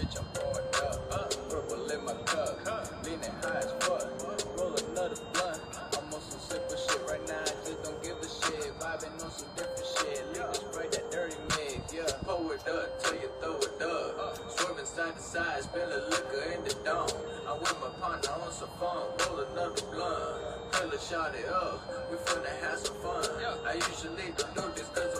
bitch, I'm pouring up. Purple in my cup, leaning high as fuck. Roll another blunt. I'm on some simple shit right now. I just don't give a shit. Vibing on some different shit. Leave spray that dirty mix. Yeah, pour it up till you throw it up. Swerving side to side, spill a liquor in the dome. I'm with my partner on some fun. Roll another blunt. Fill a shot it up. We finna have some fun. I usually don't do this cause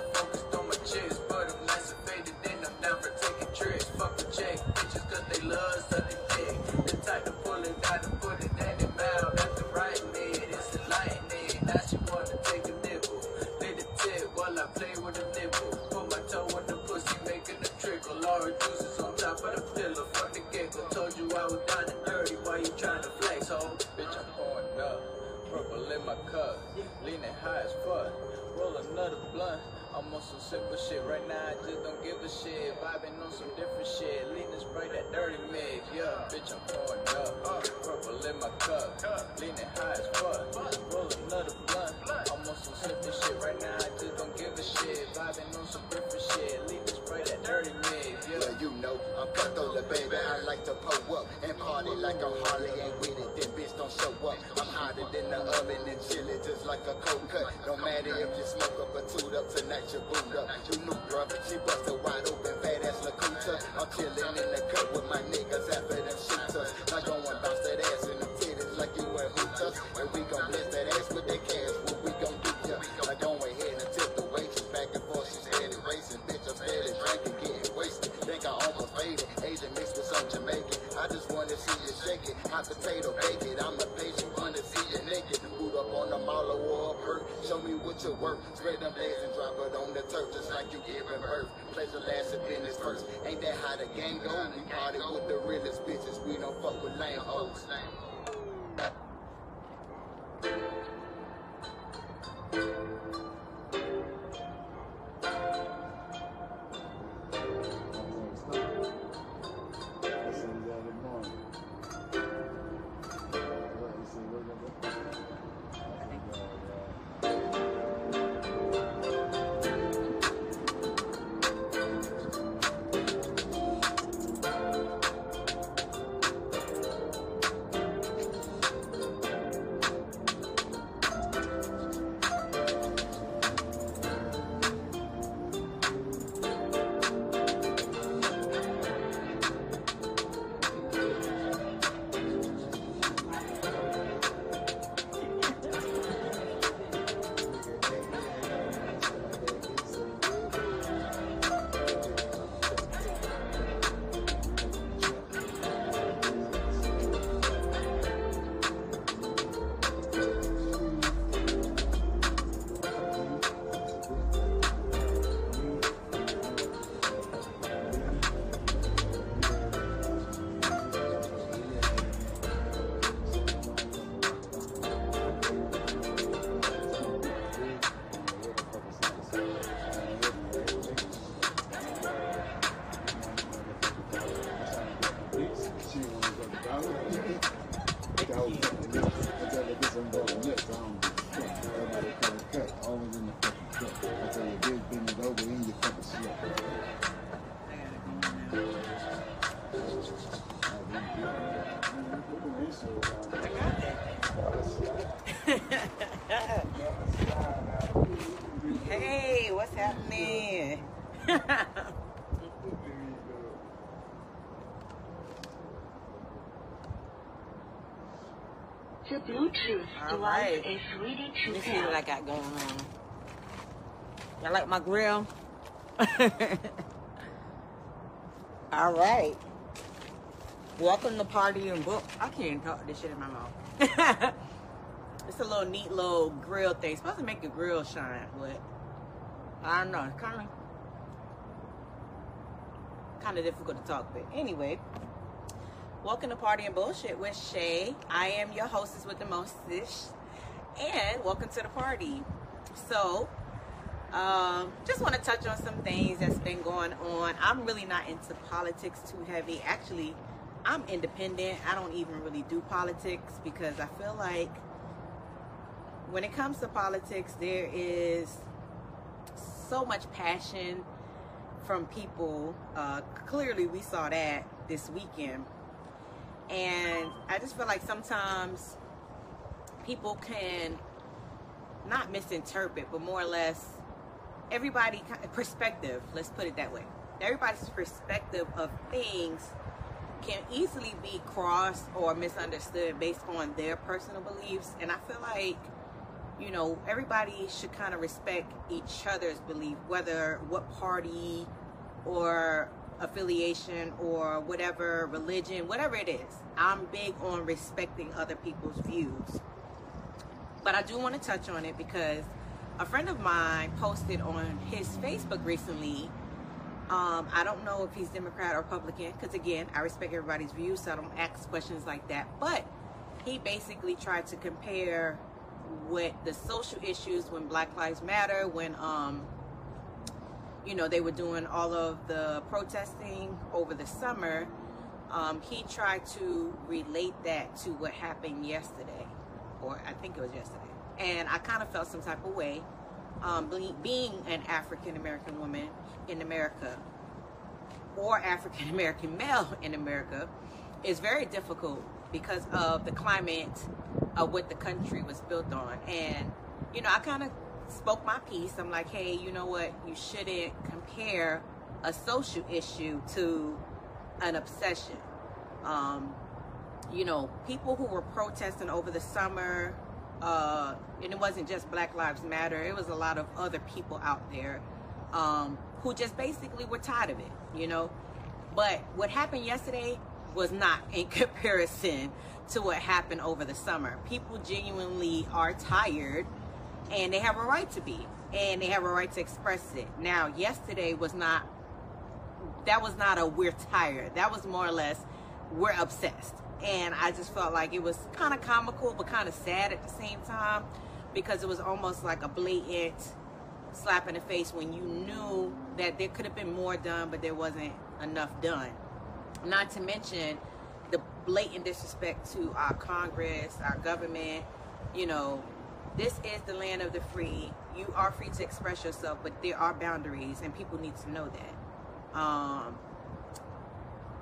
On some different shit. Leaning spray that dirty. Yeah. Well, you know, I'm Cutthroat, baby. I like to pull up and party like I'm Harley. Ain't with it, then bitch don't show up. I'm hotter than the oven and chilly, just like a cold cut. No matter if you smoke up or toot up, tonight you boot up. You knew, bruh, she busted wide open, fat ass Lakuta. I'm chilling in the cut with my niggas after them shooters. Now go and bounce that ass in the titties like you were hooters. And we I just wanna see you shake it. Hot potato, bake it. I'm a patient, wanna see you naked. Boot up on the mall or a perk. Show me what you work. Spread them legs and drop it on the turf just like you giving birth. Pleasure last and business first. Ain't that how the game go? We party with the realest bitches. We don't fuck with lame hoes. hey, Let me see what I got going on. Y'all like my grill? All right. Welcome to Party and Book. I can't talk this shit in my mouth. it's a little neat little grill thing. It's supposed to make the grill shine, but I don't know. It's kind of kind of difficult to talk. But anyway, welcome to Party and Bullshit with Shay. I am your hostess with the mostest, and welcome to the party. So, um, just want to touch on some things that's been going on. I'm really not into politics too heavy. Actually, I'm independent. I don't even really do politics because I feel like when it comes to politics, there is so much passion from people. Uh, clearly, we saw that this weekend. And I just feel like sometimes people can not misinterpret, but more or less everybody perspective, let's put it that way. Everybody's perspective of things can easily be crossed or misunderstood based on their personal beliefs. And I feel like, you know, everybody should kind of respect each other's belief, whether what party or affiliation or whatever religion, whatever it is. I'm big on respecting other people's views. But I do want to touch on it because a friend of mine posted on his Facebook recently um, I don't know if he's Democrat or Republican because, again, I respect everybody's views, so I don't ask questions like that. But he basically tried to compare with the social issues when Black Lives Matter, when, um, you know, they were doing all of the protesting over the summer. Um, he tried to relate that to what happened yesterday, or I think it was yesterday. And I kind of felt some type of way um, being an African American woman in America or African American male in America is very difficult because of the climate of what the country was built on. And, you know, I kind of spoke my piece. I'm like, hey, you know what? You shouldn't compare a social issue to an obsession. Um, you know, people who were protesting over the summer, uh, and it wasn't just Black Lives Matter, it was a lot of other people out there um, who just basically were tired of it, you know. But what happened yesterday was not in comparison to what happened over the summer. People genuinely are tired and they have a right to be and they have a right to express it. Now, yesterday was not that was not a we're tired. That was more or less we're obsessed and I just felt like it was kind of comical but kind of sad at the same time because it was almost like a blatant slap in the face when you knew that there could have been more done but there wasn't enough done. Not to mention the blatant disrespect to our congress our government you know this is the land of the free. You are free to express yourself but there are boundaries and people need to know that. Um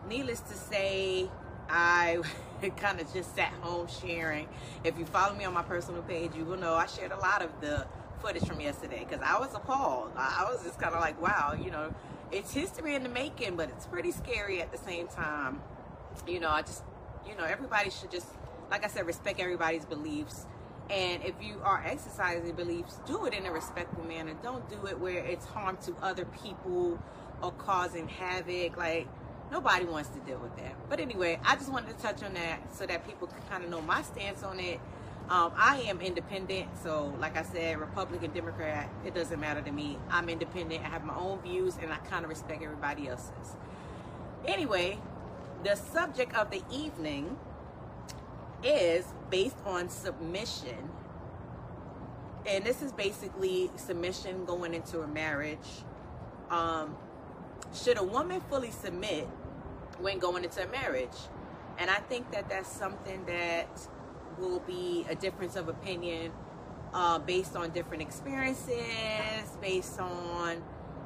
needless to say I kind of just sat home sharing. If you follow me on my personal page, you will know I shared a lot of the footage from yesterday because I was appalled. I was just kind of like, wow, you know, it's history in the making, but it's pretty scary at the same time. You know, I just, you know, everybody should just, like I said, respect everybody's beliefs. And if you are exercising beliefs, do it in a respectful manner. Don't do it where it's harm to other people or causing havoc. Like, nobody wants to deal with that. But anyway, I just wanted to touch on that so that people can kind of know my stance on it. Um, I am independent, so like I said, Republican, Democrat, it doesn't matter to me. I'm independent. I have my own views, and I kind of respect everybody else's. Anyway, the subject of the evening is based on submission, and this is basically submission going into a marriage. Um, should a woman fully submit when going into a marriage? And I think that that's something that will be a difference of opinion uh, based on different experiences, based on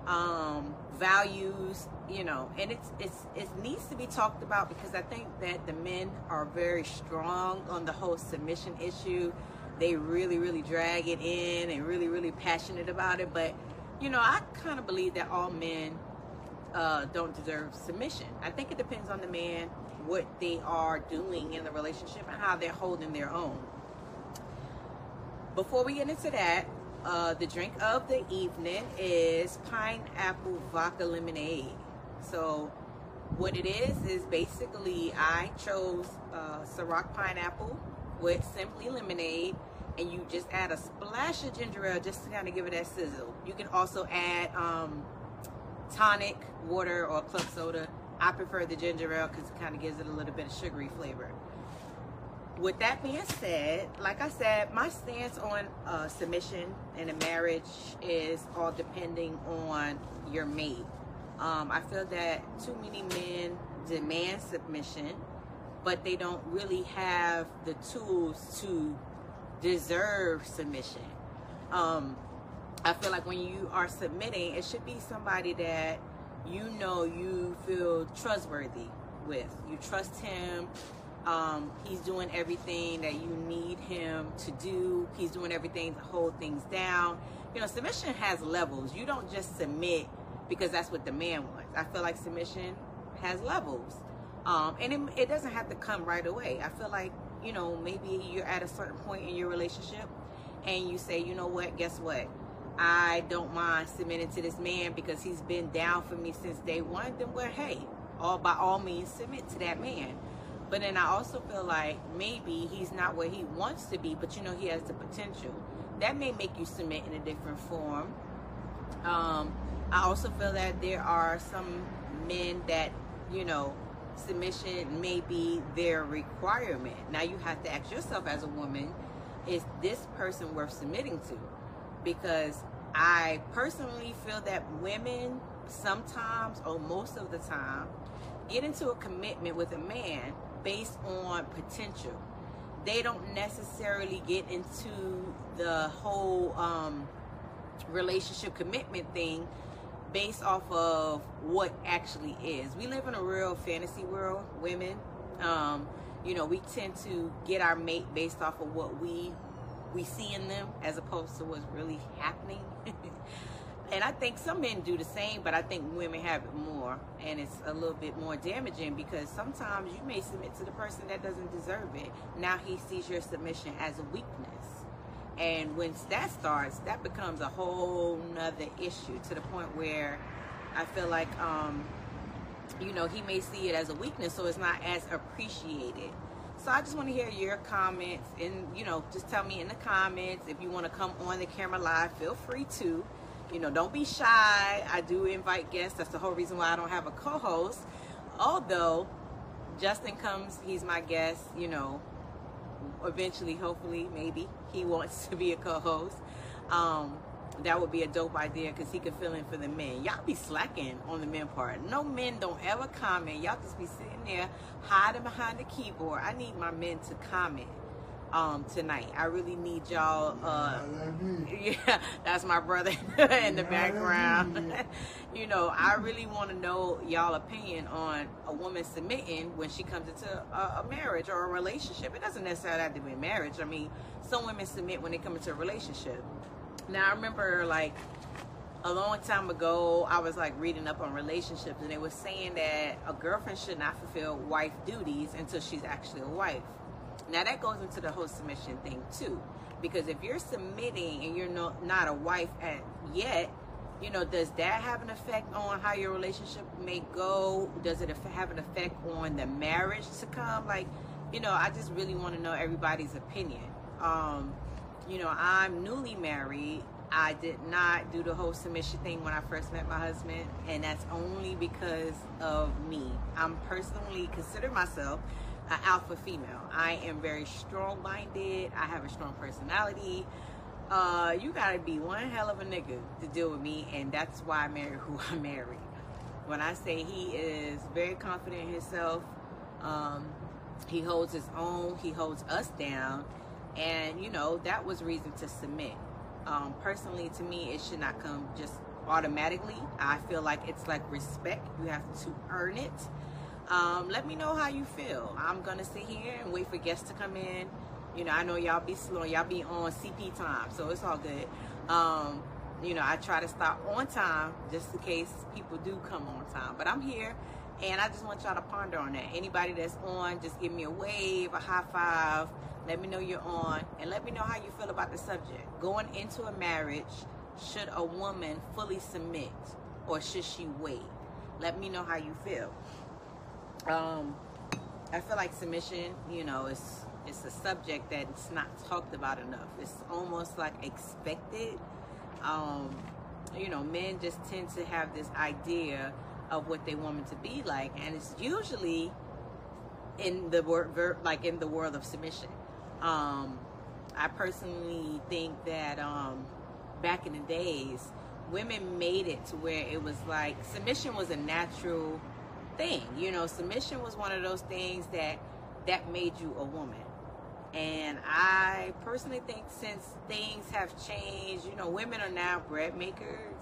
um, values, you know, and it's it's it needs to be talked about because I think that the men are very strong on the whole submission issue. They really, really drag it in and really, really passionate about it. But you know, I kind of believe that all men uh, don't deserve submission. I think it depends on the man, what they are doing in the relationship, and how they're holding their own. Before we get into that, uh, the drink of the evening is pineapple vodka lemonade. So, what it is is basically I chose uh, Ciroc pineapple with simply lemonade, and you just add a splash of ginger ale just to kind of give it that sizzle. You can also add um, tonic water or club soda. I prefer the ginger ale because it kind of gives it a little bit of sugary flavor. With that being said, like I said, my stance on uh, submission in a marriage is all depending on your mate. Um, I feel that too many men demand submission, but they don't really have the tools to deserve submission. Um, I feel like when you are submitting, it should be somebody that you know you feel trustworthy. with. You trust him. Um, he's doing everything that you need him to do. He's doing everything to hold things down. You know, submission has levels. You don't just submit because that's what the man wants. I feel like submission has levels. Um, and it, it doesn't have to come right away. I feel like, you know, maybe you're at a certain point in your relationship and you say, you know what, guess what? I don't mind submitting to this man because he's been down for me since day one. Then, well, hey, all by all means, submit to that man. But then I also feel like maybe he's not where he wants to be, but you know he has the potential. That may make you submit in a different form. Um, I also feel that there are some men that, you know, submission may be their requirement. Now you have to ask yourself as a woman, is this person worth submitting to? Because I personally feel that women sometimes or most of the time get into a commitment with a man based on potential. They don't necessarily get into the whole um, relationship commitment thing based off of what actually is. We live in a real fantasy world, women. Um, you know, we tend to get our mate based off of what we we see in them as opposed to what's really happening. and I think some men do the same, but I think women have it more, and it's a little bit more damaging because sometimes you may submit to the person that doesn't deserve it. Now he sees your submission as a weakness. And when that starts, that becomes a whole nother issue to the point where I feel like, um, you know, he may see it as a weakness, so it's not as appreciated. So I just want to hear your comments, and you know, just tell me in the comments if you want to come on the camera live. Feel free to. You know, don't be shy. I do invite guests. That's the whole reason why I don't have a co-host. Although Justin comes, he's my guest. You know, eventually, hopefully, maybe he wants to be a co-host. Um, that would be a dope idea because he could fill in for the men. Y'all be slacking on the men part. No men don't ever comment. Y'all just be sitting there hiding behind the keyboard. I need my men to comment um, tonight. I really need y'all. Uh, yeah, that's my brother in the background. you know, I really want to know y'all opinion on a woman submitting when she comes into a, a, marriage or a relationship. It doesn't necessarily have to be marriage. I mean, some women submit when they come into a relationship. Now, I remember like a long time ago, I was like reading up on relationships, and they were saying that a girlfriend should not fulfill wife duties until she's actually a wife. Now that goes into the whole submission thing too, because if you're submitting and you're not not a wife at yet, you know, does that have an effect on how your relationship may go? Does it have an effect on the marriage to come? Like, you know, I just really want to know everybody's opinion. Um, you know, I'm newly married. I did not do the whole submission thing when I first met my husband, and that's only because of me. I'm personally consider myself an alpha female. I am very strong minded. I have a strong personality. Uh, you gotta be one hell of a nigga to deal with me, and that's why I married who I married. When I say he is very confident in himself, um, he holds his own, he holds us down, and you know that was reason to submit. Um, personally, to me, it should not come just automatically. I feel like it's like respect. You have to earn it. Um, let me know how you feel. I'm gonna sit here and wait for guests to come in. You know, I know y'all be slow, y'all be on CP time, so it's all good. Um, you know, I try to stop on time just in case people do come on time. But I'm here and I just want y'all to ponder on that. Anybody that's on, just give me a wave, a high five. Let me know you're on and let me know how you feel about the subject. Going into a marriage, should a woman fully submit or should she wait? Let me know how you feel um, I feel like submission, you know, it's it's a subject that's not talked about enough. It's almost like expected. Um, you know, men just tend to have this idea of what they want to be like, and it's usually in the word, like in the world of submission. Um, I personally think that um, back in the days, women made it to where it was like submission was a natural thing. You know, submission was one of those things that that made you a woman. And I personally think since things have changed, you know, women are now bread makers.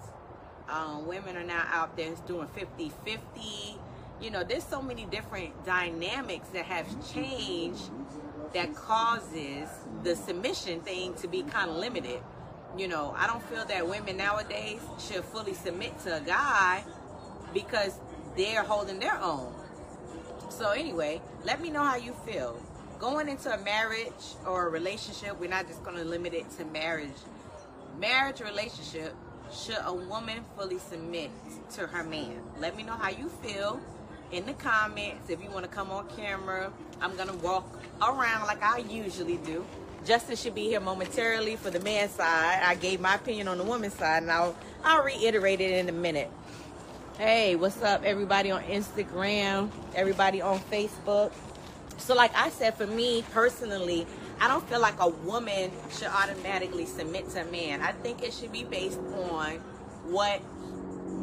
Um, women are now out there doing 50 50. you know, there's so many different dynamics that have changed that causes the submission thing to be kind of limited. You know, I don't feel that women nowadays should fully submit to a guy because they're holding their own. So anyway, let me know how you feel. Going into a marriage or a relationship, we're not just going to limit it to marriage. Marriage relationship, should a woman fully submit to her man? Let me know how you feel in the comments. If you want to come on camera, I'm going to walk around like I usually do. Justin should be here momentarily for the man's side. I gave my opinion on the woman's side, and I'll, I'll reiterate it in a minute. Hey, what's up, everybody on Instagram, everybody on Facebook? So, like I said, for me personally, I don't feel like a woman should automatically submit to a man. I think it should be based on what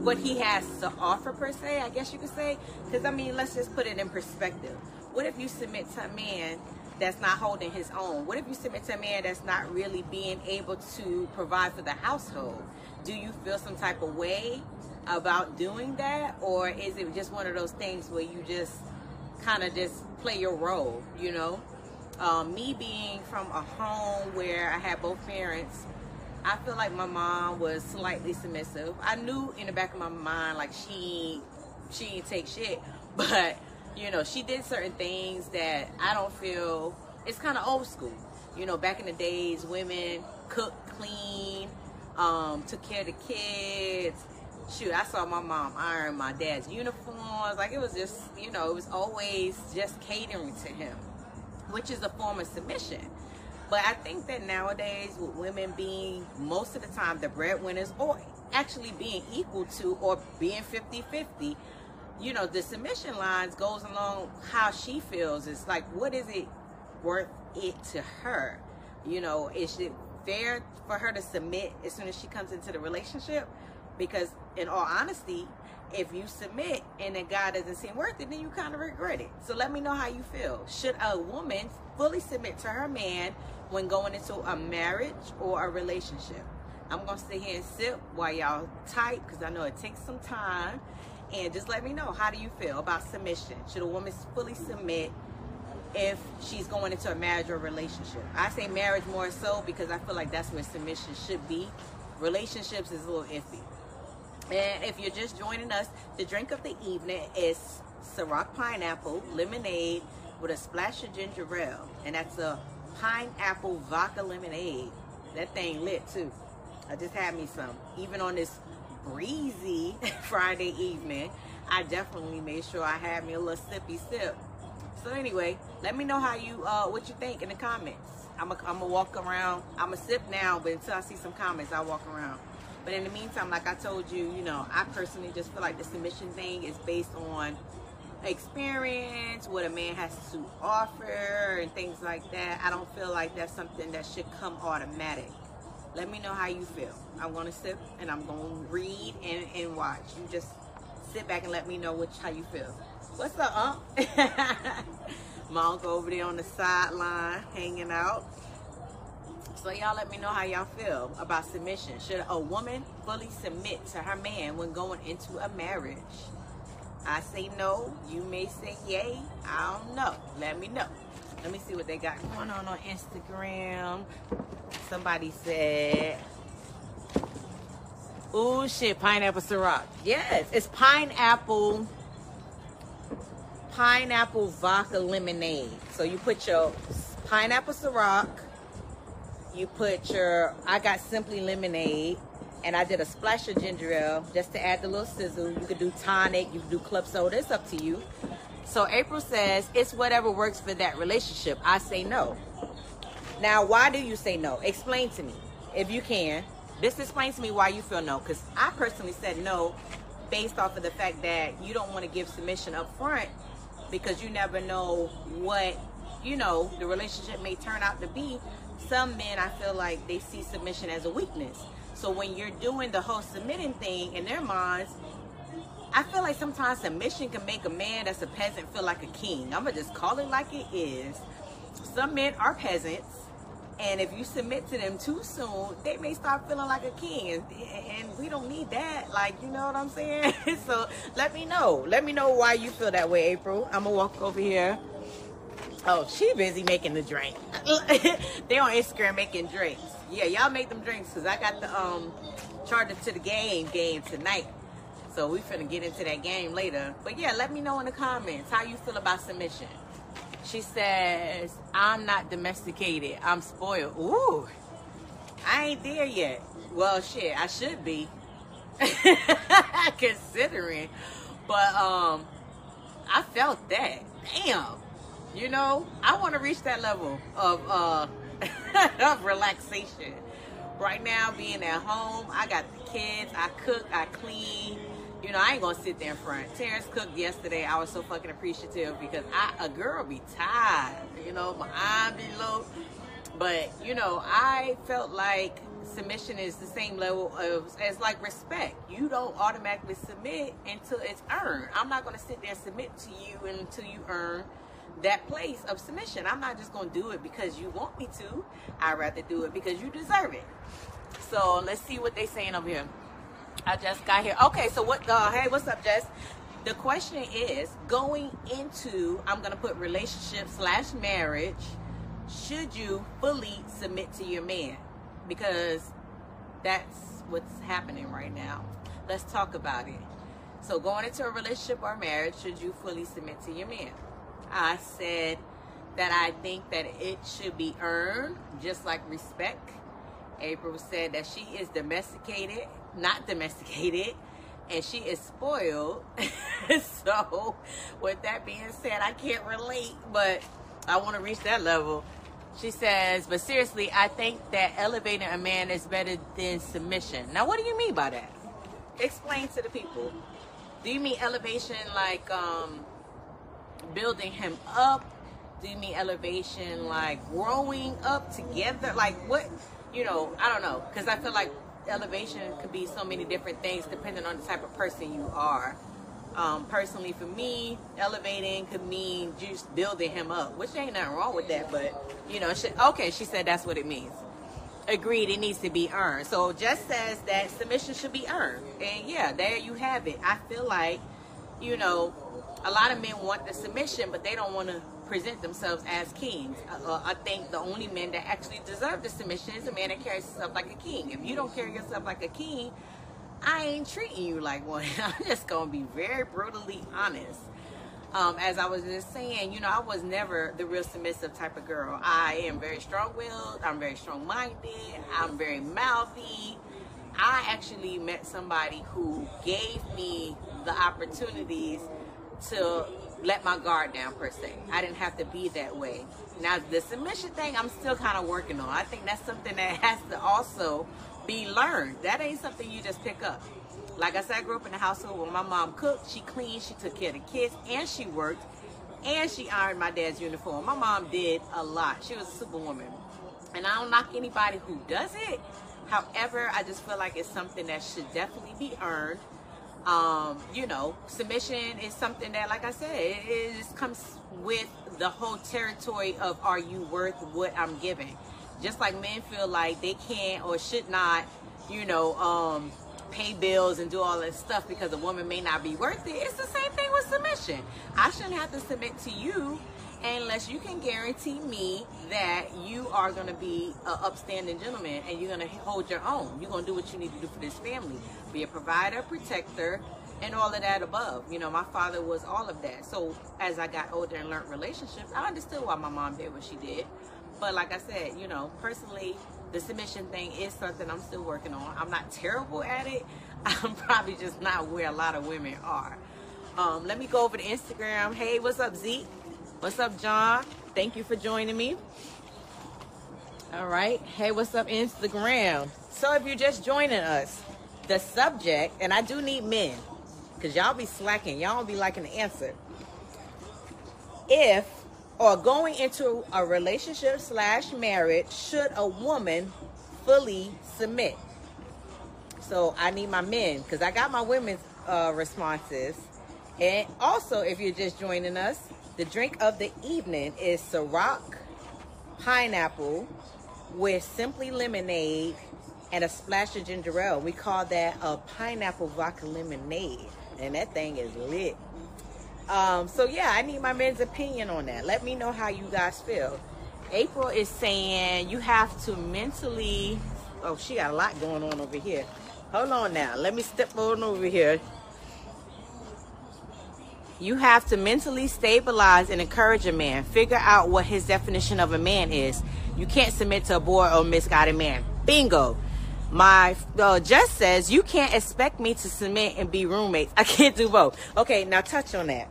what he has to offer per se, I guess you could say. Because I mean, let's just put it in perspective. What if you submit to a man that's not holding his own? What if you submit to a man that's not really being able to provide for the household? Do you feel some type of way about doing that? Or is it just one of those things where you just kind of just play your role, you know? Um, me being from a home where I had both parents I feel like my mom was slightly submissive. I knew in the back of my mind like she she didn't take shit, but you know she did certain things that I don't feel. It's kind of old school. You know, back in the days, women cooked, clean, um, took care of the kids. Shoot, I saw my mom iron my dad's uniforms. Like it was just, you know, it was always just catering to him, which is a form of submission. But I think that nowadays, with women being most of the time the breadwinners, or actually being equal to, or being 50 50, you know, the submission lines goes along how she feels. It's like, what is it worth it to her? You know, is it fair for her to submit as soon as she comes into the relationship? Because, in all honesty, if you submit and the guy doesn't seem worth it, then you kind of regret it. So let me know how you feel. Should a woman fully submit to her man when going into a marriage or a relationship. I'm going to sit here and sip while y'all type because I know it takes some time. And just let me know, how do you feel about submission? Should a woman fully submit if she's going into a marriage or a relationship? I say marriage more so because I feel like that's where submission should be. Relationships is a little iffy. And if you're just joining us, the drink of the evening is Ciroc pineapple lemonade with a splash of ginger ale. And that's a pineapple vodka lemonade. That thing lit too. I just had me some. Even on this breezy Friday evening, I definitely made sure I had me a little sippy sip. So anyway, let me know how you uh what you think in the comments. I'm gonna walk around. I'm a sip now, but until I see some comments, I'll walk around. But in the meantime, like I told you, you know, I personally just feel like the submission thing is based on experience, what a man has to offer, and things like that. I don't feel like that's something that should come automatic. Let me know how you feel. I'm gonna sit and I'm gonna read and, and watch. You just sit back and let me know which how you feel. What's up, Unc? My uncle over there on the sideline hanging out. So y'all let me know how y'all feel about submission. Should a woman fully submit to her man when going into a marriage? I say no. You may say yay. I don't know. Let me know. Let me see what they got going on on Instagram. Somebody said, "Oh shit, pineapple Ciroc." Yes, it's pineapple, pineapple vodka lemonade. So you put your pineapple Ciroc. You put your. I got simply lemonade and I did a splash of ginger ale just to add the little sizzle. You could do tonic, you could do club soda. It's up to you. So April says it's whatever works for that relationship. I say no. Now, why do you say no? Explain to me, if you can. This explains to me why you feel no, because I personally said no based off of the fact that you don't want to give submission up front because you never know what you know the relationship may turn out to be. Some men, I feel like they see submission as a weakness. So when you're doing the whole submitting thing in their minds, I feel like sometimes submission can make a man that's a peasant feel like a king. I'm gonna just call it like it is. Some men are peasants, And if you submit to them too soon, they may start feeling like a king. And, and we don't need that. Like, you know what I'm saying? so let me know. Let me know why you feel that way, April. I'm to walk over here. Oh, she busy making the drink. they on Instagram making drinks. Yeah, y'all make them drinks because I got the um charter to the game game tonight. So we finna get into that game later. But yeah, let me know in the comments how you feel about submission. She says, I'm not domesticated. I'm spoiled. Ooh, I ain't there yet. Well, shit, I should be. Considering. But um, I felt that. Damn. You know, I want to reach that level of uh of relaxation. Right now, being at home, I got the kids. I cook. I clean you know, I ain't gonna sit there in front. Terrence cooked yesterday. I was so fucking appreciative because I a girl be tired. You know, my eye be low. But you know, I felt like submission is the same level of as like respect. You don't automatically submit until it's earned. I'm not gonna sit there and submit to you until you earn that place of submission. I'm not just gonna do it because you want me to. I'd rather do it because you deserve it. So let's see what they're saying over here. I just got here. Okay, so what? Uh, hey, what's up, Jess? The question is going into. I'm gonna put relationship slash marriage. Should you fully submit to your man? Because that's what's happening right now. Let's talk about it. So, going into a relationship or marriage, should you fully submit to your man? I said that I think that it should be earned, just like respect. April said that she is domesticated not domesticated and she is spoiled. so, with that being said, I can't relate, but I want to reach that level. She says, but seriously, I think that elevating a man is better than submission. Now, what do you mean by that? Explain to the people. Do you mean elevation like um, building him up? Do you mean elevation like growing up together? Like what? You know, I don't know. Because I feel like elevation could be so many different things depending on the type of person you are. Um, personally, for me, elevating could mean just building him up, which ain't nothing wrong with that. But you know, she, okay, she said that's what it means. Agreed, it needs to be earned. So just says that submission should be earned, and yeah, there you have it. I feel like, you know, a lot of men want the submission, but they don't want to present themselves as kings. Uh, uh, I think the only men that actually deserve the submission is a man that carries himself like a king. If you don't carry yourself like a king, I ain't treating you like one. I'm just gonna be very brutally honest. Um, as I was just saying, you know, I was never the real submissive type of girl. I am very strong-willed. I'm very strong-minded. I'm very mouthy. I actually met somebody who gave me the opportunities to let my guard down per se. I didn't have to be that way. Now the submission thing, I'm still kind of working on. I think that's something that has to also be learned. That ain't something you just pick up. Like I said, I grew up in a household where my mom cooked, she cleaned, she took care of the kids, and she worked, and she ironed my dad's uniform. My mom did a lot. She was a superwoman. And I don't knock anybody who does it. However, I just feel like it's something that should definitely be earned um, you know, submission is something that, like I said, it, it just comes with the whole territory of are you worth what I'm giving? Just like men feel like they can't or should not, you know, um, pay bills and do all that stuff because a woman may not be worth it. It's the same thing with submission. I shouldn't have to submit to you unless you can guarantee me that you are going to be an upstanding gentleman and you're going to hold your own. You're going to do what you need to do for this family. Be a provider, protector, and all of that above. You know, my father was all of that. So as I got older and learned relationships, I understood why my mom did what she did. But like I said, you know, personally, the submission thing is something I'm still working on. I'm not terrible at it. I'm probably just not where a lot of women are. Um, let me go over to Instagram. Hey, what's up, Zeke? What's up, John? Thank you for joining me. All right. Hey, what's up, Instagram? So, if you're just joining us, the subject, and I do need men, because y'all be slacking. Y'all don't be liking the answer. If or going into a relationship slash marriage, should a woman fully submit? So I need my men because I got my women's uh, responses. And also, if you're just joining us, the drink of the evening is Ciroc, pineapple, with simply lemonade and a splash of ginger ale. We call that a pineapple vodka lemonade, and that thing is lit. Um, so yeah, I need my men's opinion on that. Let me know how you guys feel. April is saying you have to mentally. Oh, she got a lot going on over here. Hold on now. Let me step on over here. You have to mentally stabilize and encourage a man. Figure out what his definition of a man is. You can't submit to a bored or misguided man. Bingo. My uh, Jess says you can't expect me to submit and be roommates. I can't do both. Okay, now touch on that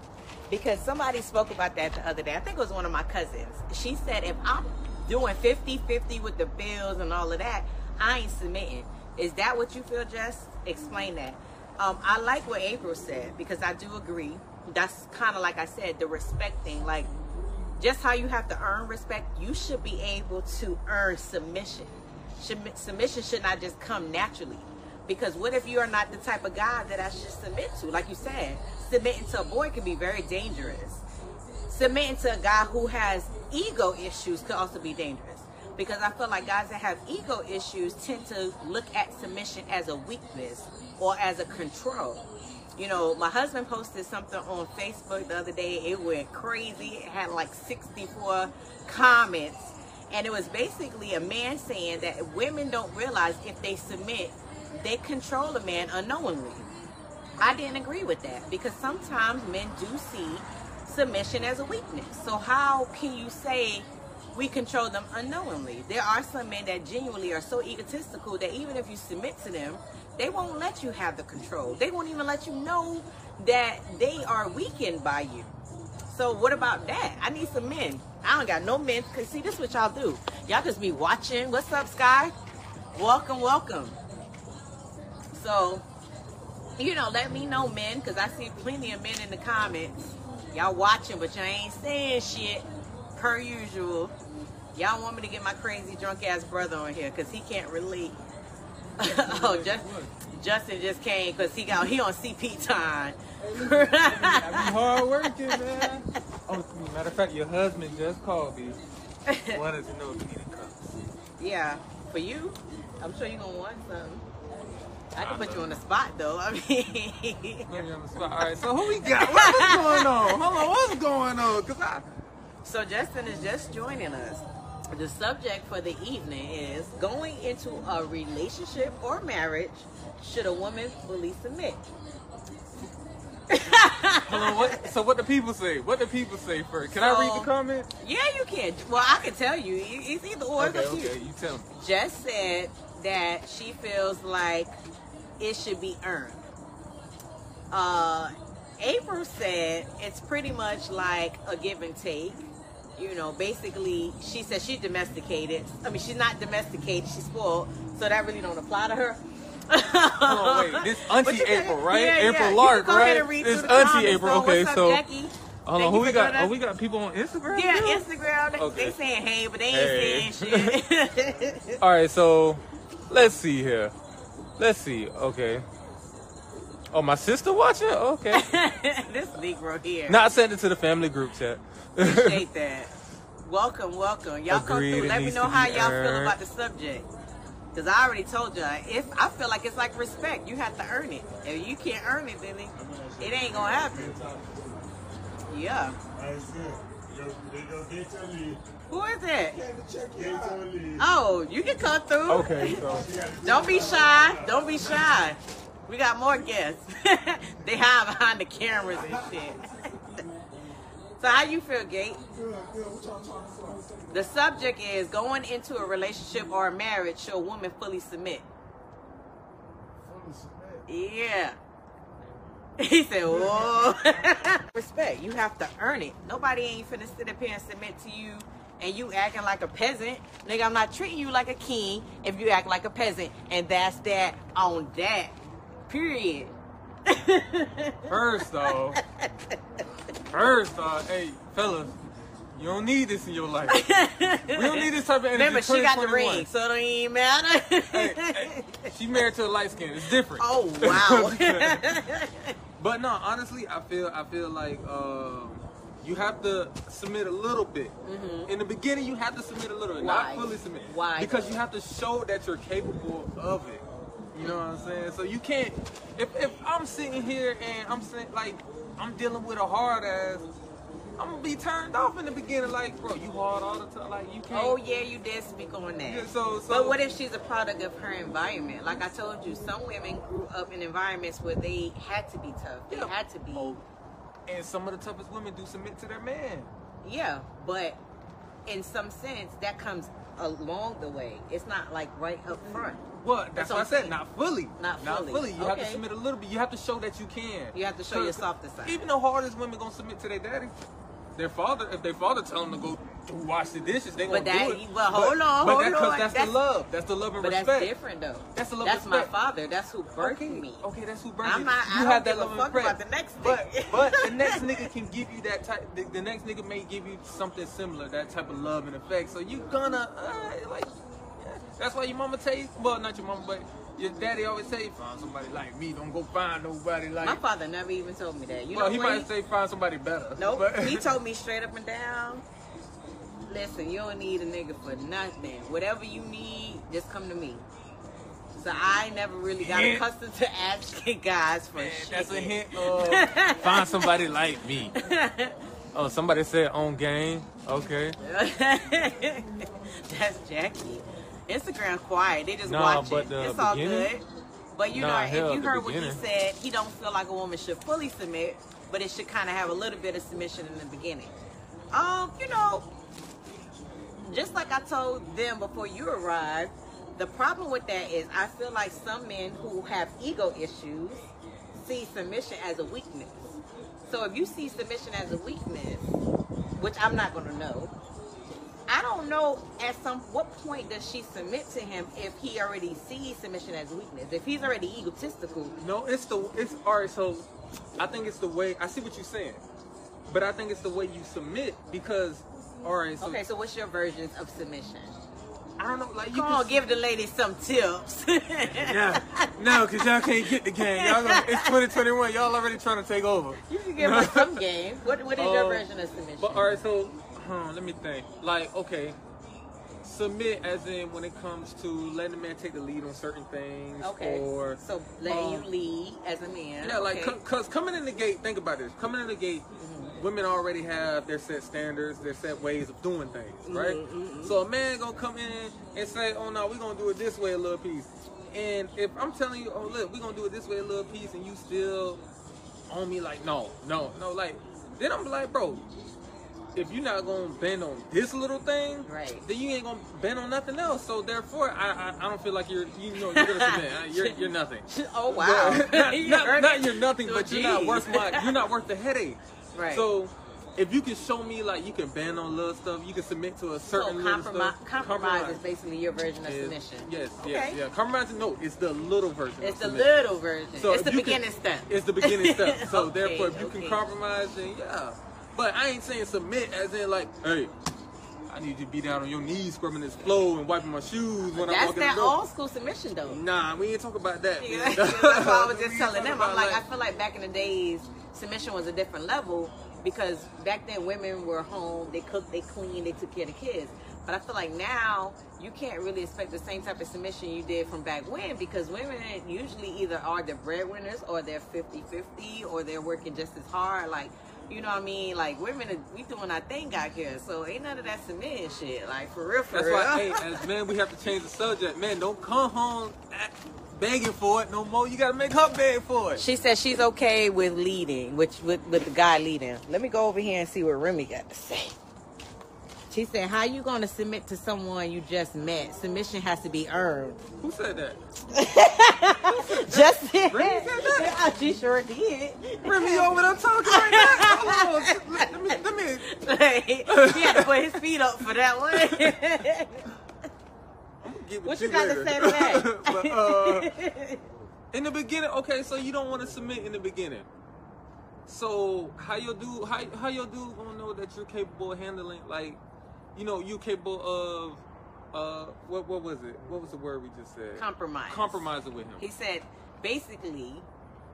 because somebody spoke about that the other day. I think it was one of my cousins. She said if I'm doing 50-50 with the bills and all of that, I ain't submitting. Is that what you feel, Jess? Explain that. Um, I like what April said because I do agree. That's kind of like I said, the respect thing. Like, just how you have to earn respect, you should be able to earn submission. Submission should not just come naturally. Because what if you are not the type of guy that I should submit to? Like you said, submitting to a boy can be very dangerous. Submitting to a guy who has ego issues could also be dangerous. Because I feel like guys that have ego issues tend to look at submission as a weakness or as a control. You know, my husband posted something on Facebook the other day. It went crazy. It had like 64 comments. And it was basically a man saying that women don't realize if they submit, they control a man unknowingly. I didn't agree with that because sometimes men do see submission as a weakness. So how can you say we control them unknowingly? There are some men that genuinely are so egotistical that even if you submit to them, they won't let you have the control. They won't even let you know that they are weakened by you. So what about that? I need some men. I don't got no men. Cause see, this is what y'all do. Y'all just be watching. What's up, Sky? Welcome, welcome. So, you know, let me know, men, because I see plenty of men in the comments. Y'all watching, but y'all ain't saying shit, per usual. Y'all want me to get my crazy drunk ass brother on here, because he can't relate. oh, just, Justin just came because he got he on CP time. I be hard working, man. Oh, matter of fact, your husband just called me. Wanted to know if you needed cups. Yeah, for you, I'm sure you're gonna want some. I can put you on the spot though. I mean, Put you on the spot. All right, so who we got? What's going on? Hold on, what's going on? Cause I. so Justin is just joining us. The subject for the evening is going into a relationship or marriage. Should a woman fully submit? Hold on, what? So what the people say? What the people say first? Can I read the comments? Yeah, you can. Well, I can tell you. It's either or. Okay, you. okay, you tell me. Jess said that she feels like it should be earned. Uh, April said it's pretty much like a give and take. You know, basically, she said she's domesticated. I mean, she's not domesticated; she's spoiled, so that really don't apply to her. On, wait. This Auntie April, right? yeah, April yeah. Lark, can go ahead right? This Auntie April. Okay, up, so Jackie? hold on. Who we got? Oh, we got people on Instagram. Yeah? Instagram. They, Okay. they saying hey, but they Hey. ain't saying shit. All right, so let's see here. Let's see. Okay. Oh, my sister watching? Okay. this Negro here. Not send it to the family group chat. Appreciate that. Welcome, welcome. Y'all come through. Let me know how y'all feel about the subject. Cause I already told y'all, if I feel like it's like respect, you have to earn it. If you can't earn it, then it, it ain't gonna happen. Yeah. Who is it? Oh, you can come through. okay, so Don't be shy. Don't be shy. We got more guests. they hide behind the cameras and shit. so how you feel, Gate? The subject is going into a relationship or a marriage should a woman fully submit? Yeah. He said, whoa. Respect. You have to earn it. Nobody ain't finna sit up here and submit to you and you acting like a peasant. Nigga, I'm not treating you like a king if you act like a peasant. And that's that on that. Period. first off, first off, hey fellas, you don't need this in your life. We don't need this type of energy. Remember, she got the ring, so it don't even matter. Hey, hey, she married to a light skin. It's different. oh, wow. But no, honestly, I feel I feel like uh, you have to submit a little bit. Mhm. In the beginning, you have to submit a little, Why? not fully submit. Why, Because you have to show that you're capable of it. You know what I'm saying? So you can't. If if I'm sitting here and I'm saying like I'm dealing with a hard ass, I'm gonna be turned off in the beginning. Like, bro, you hard all the time. Like you can't. Oh yeah, you did speak on that. Yeah, so so. But what if she's a product of her environment? Like I told you, some women grew up in environments where they had to be tough. They Yeah. had to be. Oh, and some of the toughest women do submit to their man. Yeah, but in some sense, that comes along the way. It's not like right up front. Well, That's that's, what I said. saying. Not fully. Not fully. You have to submit a little bit. You have to show that you can. You have to show your softer side. Even the hardest women gonna submit to their daddy. Their father, if their father tell them to go do- wash the dishes, they gonna But that- do it. well, hold on, but hold that, on. That's, That's- the love. That's the love and But respect. that's different though. That's the love That's my father. That's who birthed Okay, me. okay, that's who birthed I'm you. not- I you have that love and fuck respect. about the next but nigga. but the next nigga can give you that type. The, the next nigga may give you something similar, that type of love and affect. So you gonna uh, like. That's why your mama tell you. Well, not your mama, but your daddy always say, "Find somebody like me. Don't go find nobody like." My father never even told me that. You well, know he might say, "Find somebody better." Nope. But- he told me straight up and down. Listen, you don't need a nigga for nothing. Whatever you need, just come to me. So I never really got Hint. accustomed to asking guys for Man, shit. that's a hint. Of, find somebody like me. Oh, somebody said on game. Okay. That's Jackie. Instagram quiet. They just Nah, watch it. the it's all good. But you Nah, know, hell, if you heard what he said, he don't feel like a woman should fully submit, but it should kind of have a little bit of submission in the beginning. Um, you know, just like I told them before you arrived, the problem with that is I feel like some men who have ego issues see submission as a weakness. So if you see submission as a weakness, which I'm not going to know, I don't know at some what point does she submit to him if he already sees submission as weakness. If he's already egotistical, No, it's the it's all right. So, I think it's the way. I see what you're saying, but I think it's the way you submit because, all right. So okay. So what's your versions of submission? I don't know. Like you Come on, give the ladies some tips. Yeah, no, cause y'all can't get the game. Y'all gonna, it's 2021. Y'all already trying to take over. You can give us some game. What What is your Uh, version of submission? But all right, so huh, let me think. Like, okay, submit as in when it comes to letting a man take the lead on certain things, okay. or so letting um, you lead as a man. yeah, like okay. cause coming in the gate. Think about this. Coming in the gate, Mm-hmm. women already have their set standards, their set ways of doing things, right? Mhm, mhm. So a man gonna come in and say, "Oh no, we're gonna do it this way, a little piece." And if I'm telling you, "Oh look, we're gonna do it this way, a little piece," and you still on me like, "No, no, no," like, then I'm like, "Bro." If you're not gonna bend on this little thing, Right. then you ain't gonna bend on nothing else. So therefore, I I, I don't feel like you're you know you're gonna submit. Uh, You're you're nothing. oh wow. not, you're not, not, you're nothing, but you're not worth my. You're not worth the headache. Right. So, if you can show me like you can bend on little stuff, you can submit to a So certain little compromise, stuff. compromise is basically your version of is- submission. Yes, Okay. yes, yeah. Compromise, no, it's the little version. It's the little version. So it's the you can- beginning step. It's the beginning step. So Okay, therefore, if you okay. can compromise, then yeah. But I ain't saying submit as in like, hey, I need you to be down on your knees, scrubbing this floor and wiping my shoes when I'm walking that the door. old school submission though. Nah, we ain't talk about that. Yeah, that's why I was just telling them. I'm like, I feel like back in the days, submission was a different level because back then women were home, they cooked, they cleaned, they took care of the kids. But I feel like now you can't really expect the same type of submission you did from back when because women usually either are the breadwinners or they're 50-50 or they're working just as hard. Like, you know what I mean? Like women, are, we doing our thing out here, so ain't none of that submitting shit. Like for real, for That's real. why, hey, as men, we have to change the subject. Man, don't come home begging for it no more. You gotta make her beg for it. She said she's okay with leading, which with, with the guy leading. Let me go over here and see what Remy got to say. She said, "How you gonna submit to someone you just met? Submission has to be earned." Who said that? Just Remy said that? she sure did. Remy, you over there talking right now? Hold on. Let me, let me. he had to put his feet up for that one. I'm gonna get with what you you got to say to that? but, uh, in the beginning, okay, so you don't want to submit in the beginning. So how your dude, how, how your dude gonna know that you're capable of handling, like, you know, you capable of, uh, what what was it? What was the word we just said? Compromise. Compromising with him. He said, basically,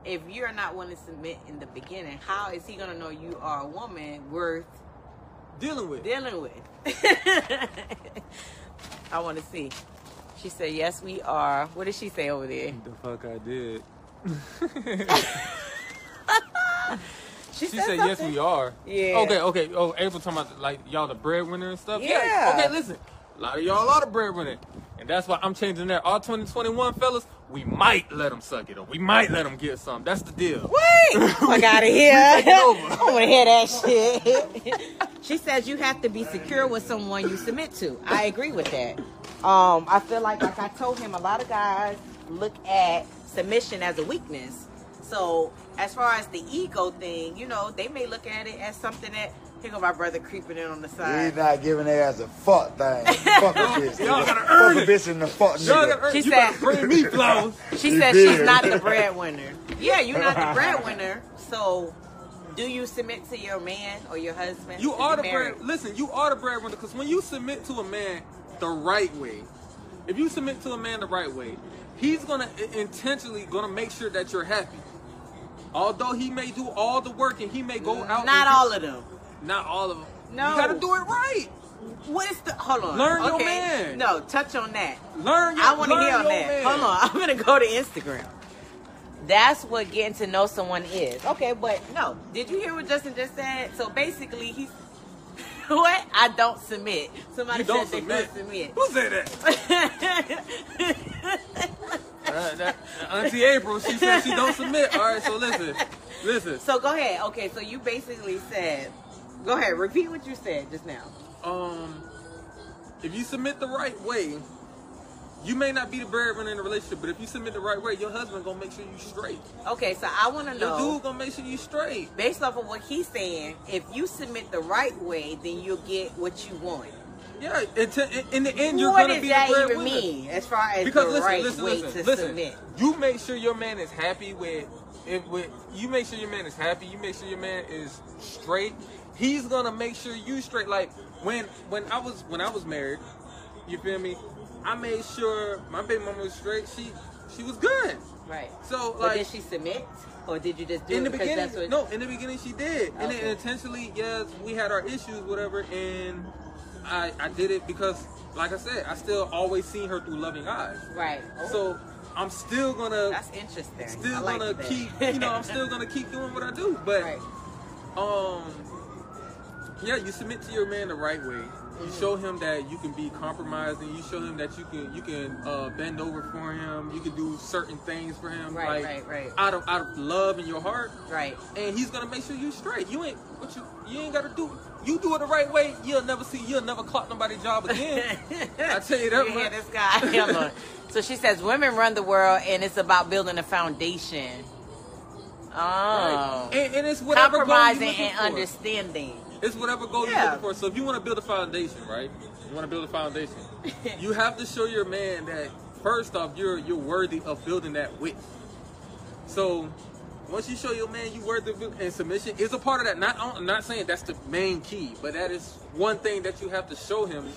if you're not willing to submit in the beginning, how is he gonna know you are a woman worth Dealing with. dealing with? I want to see. She said, "Yes, we are." What did she say over there? The fuck I did. She, She said, "Yes, we are." Yeah. Okay, okay. Oh, April talking about like y'all the breadwinner and stuff. Yeah. Okay, listen. A lot of y'all are the breadwinner, and that's why I'm changing that. All 2021 fellas, we might let them suck it up. We might let them get some. That's the deal. Wait, fuck out of here. take it over. I want to hear that shit. she says you have to be secure with someone you submit to. I agree with that. Um, I feel like, like I told him, a lot of guys look at submission as a weakness. So as far as the ego thing, you know, they may look at it as something that here go my brother creeping in on the side. He's side. not giving their ass a fuck thing. fuck a bitch. Y'all gotta fuck earn a it. bitch and the fuck Y'all nigga. gotta earn- She you said- better bring me flowers. She said she's not the breadwinner. Yeah, you're not the breadwinner. So do you submit to your man or your husband? You are the bread. Listen, you are the breadwinner because when you submit to a man the right way, if you submit to a man the right way, he's gonna intentionally gonna make sure that you're happy. Although he may do all the work and he may go out. Not all of them. Not all of them. No. You gotta do it right. What is the? Hold on. Learn your man. No, touch on that. Learn your. I want to hear on that. man. Hold on. I'm gonna go to Instagram. That's what getting to know someone is. Okay, but no. Did you hear what Justin just said? So basically, he's what? I don't submit. Somebody You don't said submit. they don't submit. Who said that? Uh, that- Auntie April, she said she don't submit. All right, so listen, listen. so go ahead. Okay, so you basically said, go ahead. Repeat what you said just now. um, if you submit the right way, you may not be the breadwinner in the relationship, but if you submit the right way, your husband gonna make sure you straight. Okay, so I want to Your know. dude gonna make sure you straight. based off of what he's saying, if you submit the right way, then you'll get what you want. Yeah, it in, in the end, you're what gonna be. What does that even mean as far as Because the listen, right listen, way listen, to listen. submit? You make sure your man is happy with, if with you make sure your man is happy. You make sure your man is straight. He's gonna make sure you straight. Like when when I was when I was married, you feel me? I made sure my baby mama was straight. She she was good. Right. So But like did she submit, or did you just do in it the beginning, that's what? no, in the beginning she did, and Okay. then intentionally, yes, we had our issues, whatever, and I I did it because, like I said, I still always seen her through loving eyes. Right. Oh, So I'm still gonna that's interesting. still like gonna that. keep you know I'm still gonna keep doing what I do, but right. um yeah, you submit to your man the right way. You Mm-hmm. show him that you can be compromising. You show him that you can you can uh, bend over for him. You can do certain things for him, Right, like right, right. out of out of love in your heart Right. and he's gonna make sure you straight. You ain't what you you ain't gotta do. You do it the right way, you'll never see you'll never clock nobody's job again. I tell you that You hear this guy? So she says women run the world, and it's about building a foundation. Oh. Right. And, and it's whatever Compromising and for. understanding. It's whatever goal you're looking for. So if you want to build a foundation, right? You want to build a foundation. you have to show your man that first off you're you're worthy of building that with. So once you show your man you worthy of and submission is a part of that. Not I'm not saying that's the main key, but that is one thing that you have to show him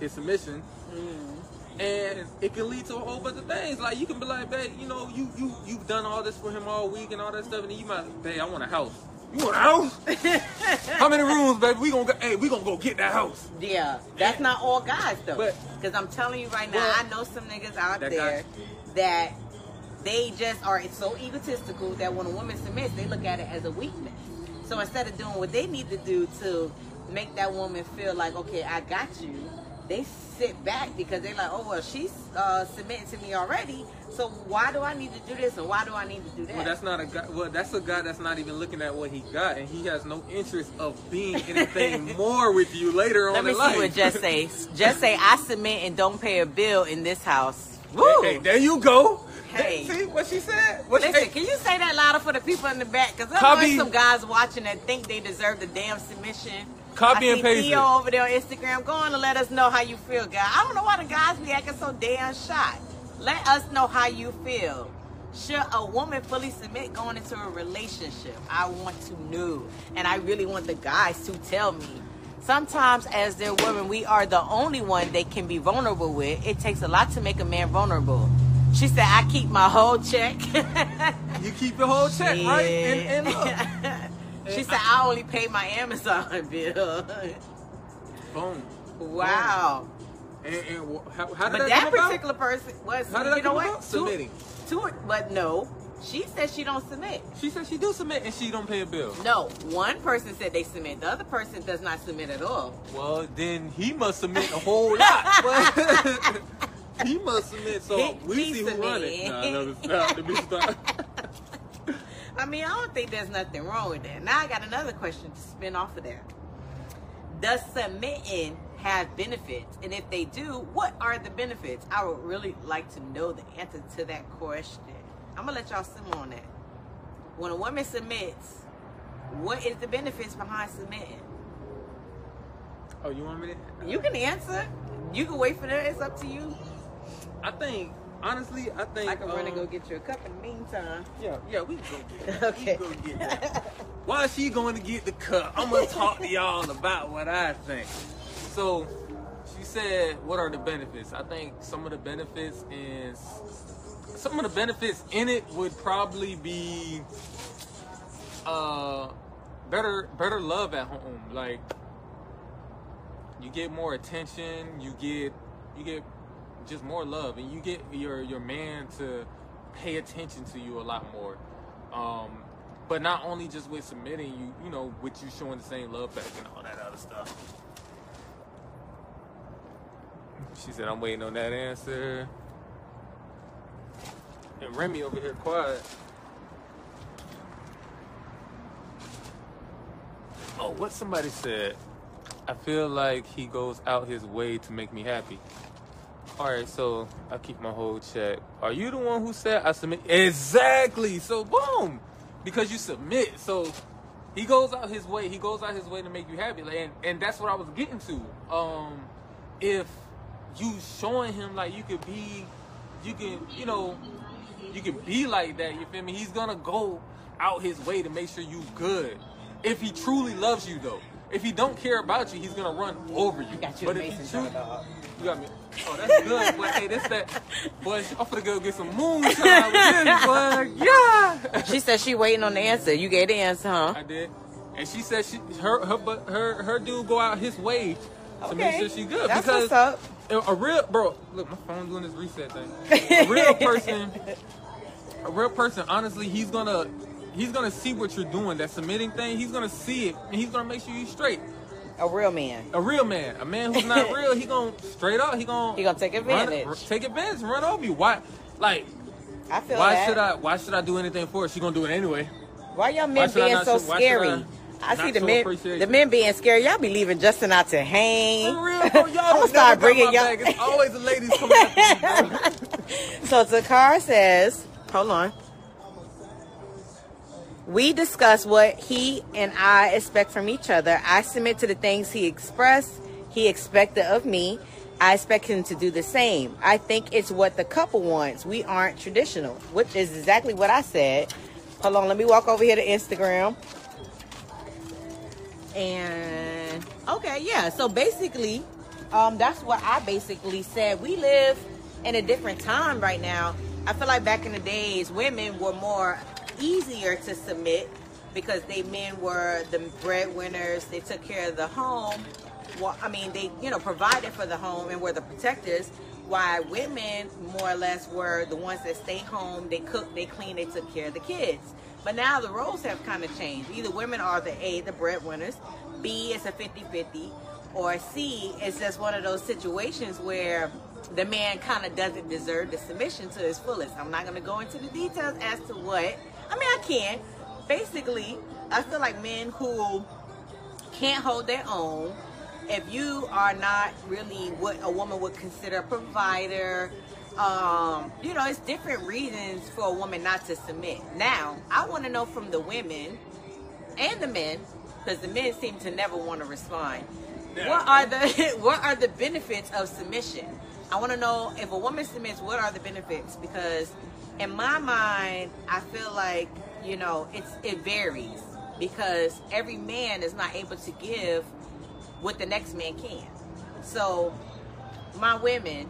is submission. Mm-hmm. And it can lead to a whole bunch of things. Like you can be like, babe, you know, you you you've done all this for him all week and all that stuff, and you might, babe, I want a house. You want a house? How many rooms, baby? We gonna go, hey, we gonna go get that house. Yeah, that's not all guys though. But- Because I'm telling you right now, Well, I know some niggas out there guy- that they just are so egotistical that when a woman submits, they look at it as a weakness. So instead of doing what they need to do to make that woman feel like, okay, I got you, they sit back because they're like, oh well, she's uh, submitting to me already. So why do I need to do this and why do I need to do that? Well, that's not a guy. Well, that's a guy that's not even looking at what he got, and he has no interest of being anything more with you later on. in life. Let me in see life. what Jess say. Just say I submit and don't pay a bill in this house. Woo! Hey, hey, there you go. Hey. See what she said? What she- Listen, can you say that louder for the people in the back? Because there's Copy. always some guys watching that think they deserve the damn submission. Copy I and paste Theo it. over there on Instagram. Go on and let us know how you feel, guys. I don't know why the guys be acting so damn shy. Let us know how you feel. Should a woman fully submit going into a relationship? I want to know. And I really want the guys to tell me. Sometimes, as their women, we are the only one they can be vulnerable with. It takes a lot to make a man vulnerable. She said, I keep my whole check. you keep your whole check, right? And, and look, she said, I only pay my Amazon bill. boom. wow. And, and how, how did But that, that come about? particular person was, How did you know what? about? Two- Submitting. two- but no, she said she don't submit. She said she do submit and she don't pay a bill. No, one person said they submit. The other person does not submit at all. Well, then he must submit a whole lot. He must submit. So He- we see who run it. Nah, no, stop. Let me stop. I mean, I don't think there's nothing wrong with that. Now I got another question to spin off of that. Does submitting have benefits? And if they do, what are the benefits? I would really like to know the answer to that question. I'm gonna let y'all simmer on that. When a woman submits, what is the benefits behind submitting? Oh, you want me to? You can answer. You can wait for that. It's up to you. I think, honestly, I think. I can run and um, go get you a cup in the meantime. Yeah, yeah, we can go get that. Okay. We can go get that. While she going to get the cup, I'm gonna talk to y'all about what I think. So, she said, "What are the benefits?" I think some of the benefits is some of the benefits in it would probably be uh better better love at home. Like you get more attention, you get you get just more love, and you get your your man to pay attention to you a lot more. Um, but not only just with submitting you, you know, with you showing the same love back and all that other stuff. She said, "I'm waiting on that answer." And Remy over here quiet. Oh, what somebody said. I feel like he goes out his way to make me happy. All right, so I keep my whole check. Are you the one who said I submit? Exactly. So boom, because you submit. So he goes out his way. He goes out his way to make you happy, like, and and that's what I was getting to. Um, if you showing him like you could be, you can, you know, you can be like that. You feel me? He's gonna go out his way to make sure you good. If he truly loves you, though. If he don't care about you, he's gonna run over you. Got you but if he true- you got me. Oh, that's good. Boy, hey, this that. Boy, I'm finna go get some moonshine with this, boy. Yeah. She said she waiting on the answer. You gave the answer, huh? I did. And she said she her her but her her dude go out his way to make sure she good That's because what's up. a real bro. Look, my phone's doing this reset thing. A real person. A real person. Honestly, he's gonna he's gonna see what you're doing. That submitting thing. He's gonna see it and he's gonna make sure you straight. A real man. A real man. A man who's not real. He gonna straight up. He gonna He gonna take advantage. Run, take advantage. Run over you. Why? Like I feel why that. should I? Why should I do anything for her? She gonna do it anyway. Why y'all Why men I being so should scary? I see the show men, the men being scary. Y'all be leaving Justin out to hang. For real, bro. Y'all don't start bringing y'all. back. It's always the ladies coming after me, bro. So Takar says, hold on. We discuss what he and I expect from each other. I submit to the things he expressed, he expected of me. I expect him to do the same. I think it's what the couple wants. We aren't traditional, which is exactly what I said. Hold on, let me walk over here to Instagram. And okay, yeah. So basically, um, that's what I basically said. We live in a different time right now. I feel like back in the days, women were more easier to submit because they men were the breadwinners. They took care of the home. Well, I mean, they you know provided for the home and were the protectors. Why women more or less were the ones that stayed home. They cooked, they cleaned, they took care of the kids. But now the roles have kind of changed. Either women are the A, the breadwinners, B is a 50-50, or C is just one of those situations where the man kind of doesn't deserve the submission to his fullest. I'm not going to go into the details as to what. I mean, I can. Basically, I feel like men who can't hold their own, if you are not really what a woman would consider a provider, um, you know, it's different reasons for a woman not to submit. Now, I want to know from the women and the men, because the men seem to never want to respond. What are the what are the benefits of submission? I want to know if a woman submits, what are the benefits? Because in my mind, I feel like you know it's it varies because every man is not able to give what the next man can. So, my women,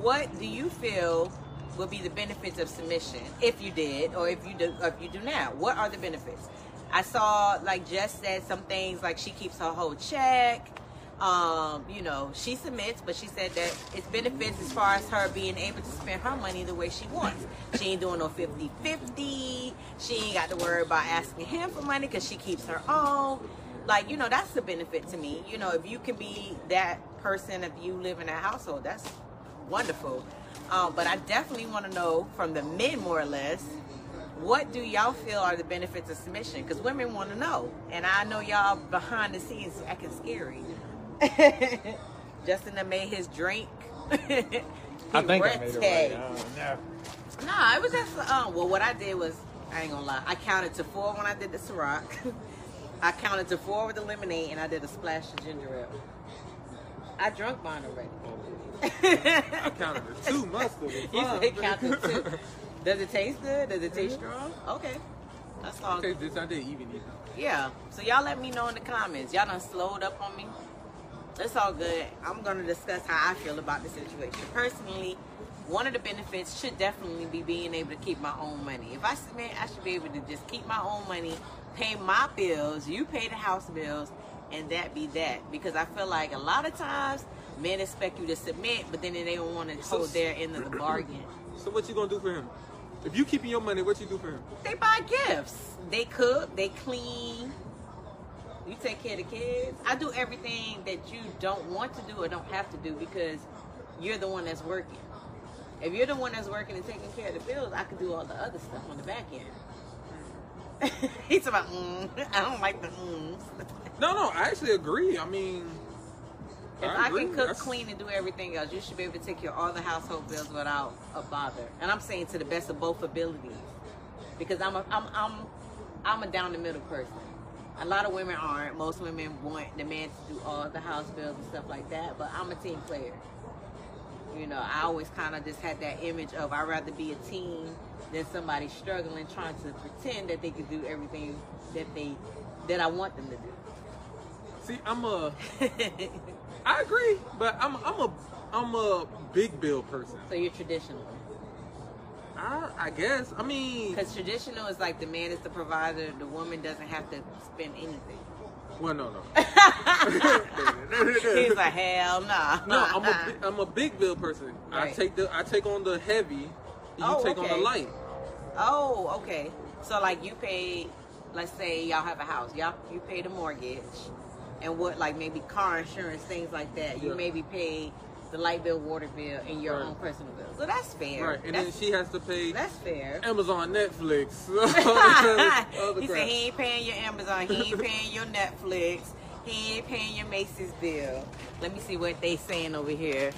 what do you feel would be the benefits of submission if you did or if you do if you do now? What are the benefits? I saw like Jess said some things like she keeps her whole check. Um, you know, she submits, but she said that it's benefits as far as her being able to spend her money the way she wants. She ain't doing no 50 50. She ain't got to worry about asking him for money because she keeps her own. Like, you know, that's the benefit to me. You know, if you can be that person, if you live in a household, that's wonderful. Um, but I definitely want to know from the men, more or less, what do y'all feel are the benefits of submission? Because women want to know, and I know y'all behind the scenes acting scary. Justin made his drink. I think I made it right. Breathtaking. I don't. No, it was just um. Well, what I did was I ain't gonna lie. I counted to four when I did the Ciroc. I counted to four with the lemonade, and I did a splash of ginger ale. I drunk mine already. I counted to two mustard. You said counted two. Does it taste good? Does it taste strong? Okay, that's all. Okay, this I did even eat. Yeah. So y'all let me know in the comments. Y'all done slowed up on me. It's all good. I'm gonna discuss how I feel about the situation. Personally, one of the benefits should definitely be being able to keep my own money. If I submit, I should be able to just keep my own money, pay my bills, you pay the house bills, and that be that. Because I feel like a lot of times men expect you to submit, but then they don't want to hold their end of the bargain. So what you gonna do for him? If you keeping your money, what you do for him? They buy gifts. They cook. They clean. You take care of the kids. I do everything that you don't want to do or don't have to do because you're the one that's working. If you're the one that's working and taking care of the bills, I could do all the other stuff on the back end. He's about, mm, I don't like the mm. No, no, I actually agree. I mean, If I, agree. can cook, That's- clean, and do everything else, you should be able to take care of all the household bills without a bother. And I'm saying to the best of both abilities, because I'm a I'm I'm I'm a down the middle person. A lot of women aren't. Most women want the man to do all the house bills and stuff like that. But I'm a team player. You know, I always kind of just had that image of I'd rather be a team than somebody struggling trying to pretend that they could do everything that they that I want them to do. See, I'm a. I agree, but I'm I'm a I'm a big bill person. so you're traditional. I I guess. I mean, Because traditional is like the man is the provider, the woman doesn't have to spend anything. well, no, no. He's like, hell nah. No, I'm a I'm a big bill person. I take the I take on the heavy, you Oh, take on the light. Oh, okay. So like you pay, let's say y'all have a house, y'all you pay the mortgage, and what like maybe car insurance, things like that. You Yeah. maybe pay the light bill, water bill, and your Right. own personal bill. So that's fair. Right, and then she has to pay that's fair. Amazon, Netflix. he said he ain't paying your Amazon, he ain't paying your Netflix, he ain't paying your Macy's bill. Let me see what they saying over here.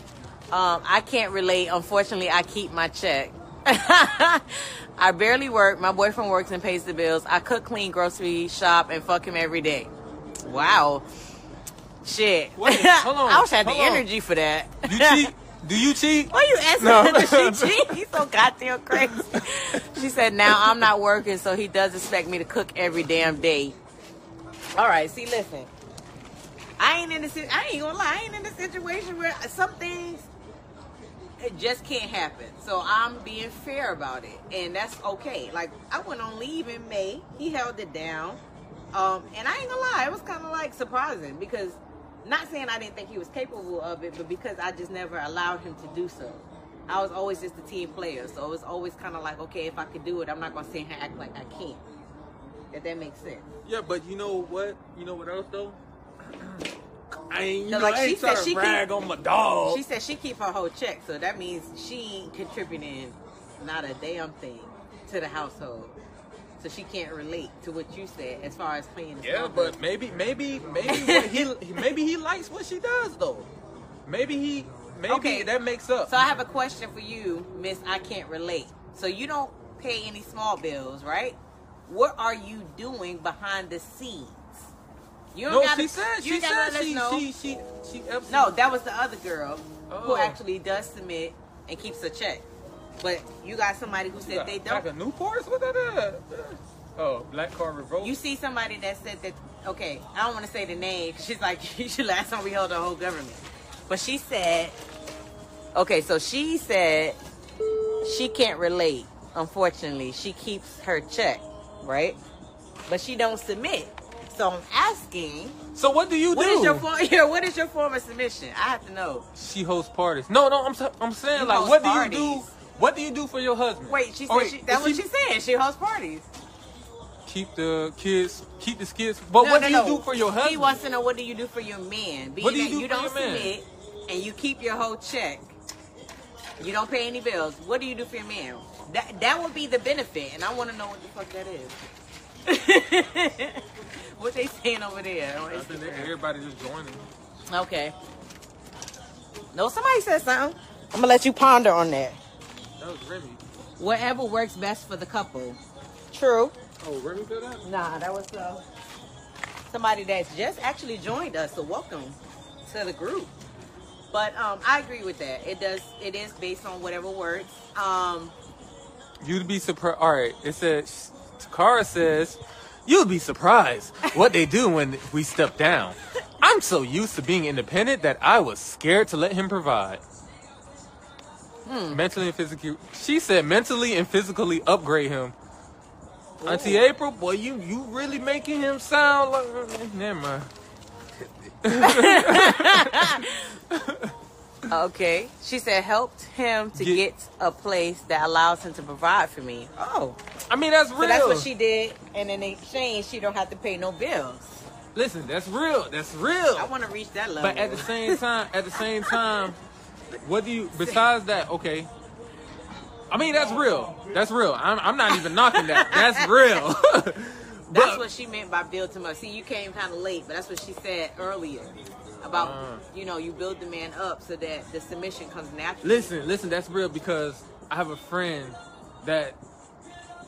Um, I can't relate. Unfortunately, I keep my check. I barely work. My boyfriend works and pays the bills. I cook, clean, grocery shop, and fuck him every day. Wow. Shit. Wait, hold on, I wish I had the on. energy for that. You cheat? Do you cheat? Why you asking No. her she cheat? He's so goddamn crazy. She said, now I'm not working, so he does expect me to cook every damn day. All right, see, listen. I ain't in the I ain't gonna lie, I ain't in the situation where some things it just can't happen. So I'm being fair about it, and that's okay. Like I went on leave in May, he held it down, um, and I ain't gonna lie, it was kind of like surprising because not saying I didn't think he was capable of it, but because I just never allowed him to do so. I was always just a team player, so it was always kind of like, okay, if I could do it, I'm not gonna sit here and act like I can't. If that makes sense. Yeah, but you know what? You know what else though? I ain't, you No, know, like I ain't she said trying she to brag keep- on my dog. She said she keep her whole check, so that means she ain't contributing not a damn thing to the household. So she can't relate to what you said as far as paying. the yeah, but maybe, maybe, maybe he, maybe he likes what she does though. Maybe he, maybe Okay. that makes up. So I have a question for you, Miss. I can't relate. So you don't pay any small bills, right? What are you doing behind the scenes? You no, gotta, she said, you she said, she, she, she, she, absolutely. No, that was the other girl who Oh. actually does submit and keeps a check. But you got somebody who said they don't. Like a Newports? What that is? Oh, Black Car Revolt. You see somebody that said that, okay, I don't want to say the name. 'cause She's like, you should last time we held the whole government. But she said, okay, so she said she can't relate. Unfortunately, she keeps her check, right? But she don't submit. So I'm asking, So what do you what do? is your form? Yeah, what is your form of submission? I have to know. she hosts parties. No, no, I'm I'm saying You like, what do you do? What do you do for your husband? Wait, she said Oh, wait, she, that's what she said. She hosts parties. keep the kids, keep the kids. But No, what no, do you do for your husband? He wants to know what do you do for your man? Being What do you do you for don't your man? submit and you keep your whole check. You don't pay any bills. What do you do for your man? That that would be the benefit, and I want to know what the fuck that is. what they saying over there? I think everybody just joining. Okay. No, somebody said something. I'm gonna let you ponder on that. That was Remy. Whatever works best for the couple. True. Oh, Remy did that. Nah, that was uh, somebody that's just actually joined us. So welcome to the group. But um, I agree with that. It does. It is based on whatever works. Um, You'd be surprised. All right, it says Takara says you'd be surprised what they do when we step down. I'm so used to being independent that I was scared to let him provide. Mentally and physically, she said mentally and physically upgrade him. Auntie April, boy, you you really making him sound like. Never mind. okay. She said helped him to Get- get a place that allows him to provide for me. Oh, I mean, that's real. so that's what she did, and in exchange, she don't have to pay no bills. Listen, that's real. That's real. I want to reach that level. But at the same time, at the same time, what do you? Besides that, okay. I mean, that's real. That's real. I'm, I'm not even knocking that. That's real. That's But- what she meant by build him up. See, you came kind of late, but that's what she said earlier about Uh. you know you build the man up so that the submission comes naturally. Listen, listen. That's real because I have a friend that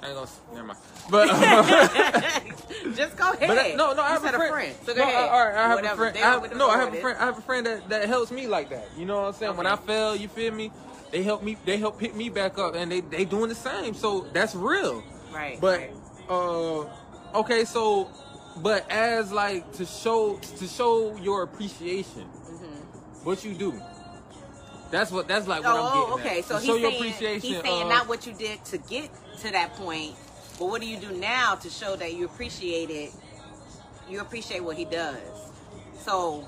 I ain't gonna. Never mind. But Just go ahead. But I, no, no, I You have said a friend. So go no, ahead. I, all right, I have Whatever. a friend. I have, no, I have a it friend. I have a friend that, that helps me like that. You know what I'm saying? When I Okay. fail, you feel me? They help me. They help pick me back up, and they they doing the same. So that's real. Right. But right. uh, okay, so but as like to show to show your appreciation, what you do. That's what that's like what I'm oh, getting okay. at. So to he's show your saying, appreciation. he's saying of- not what you did to get to that point, but what do you do now to show that you appreciate it? You appreciate what he does. So,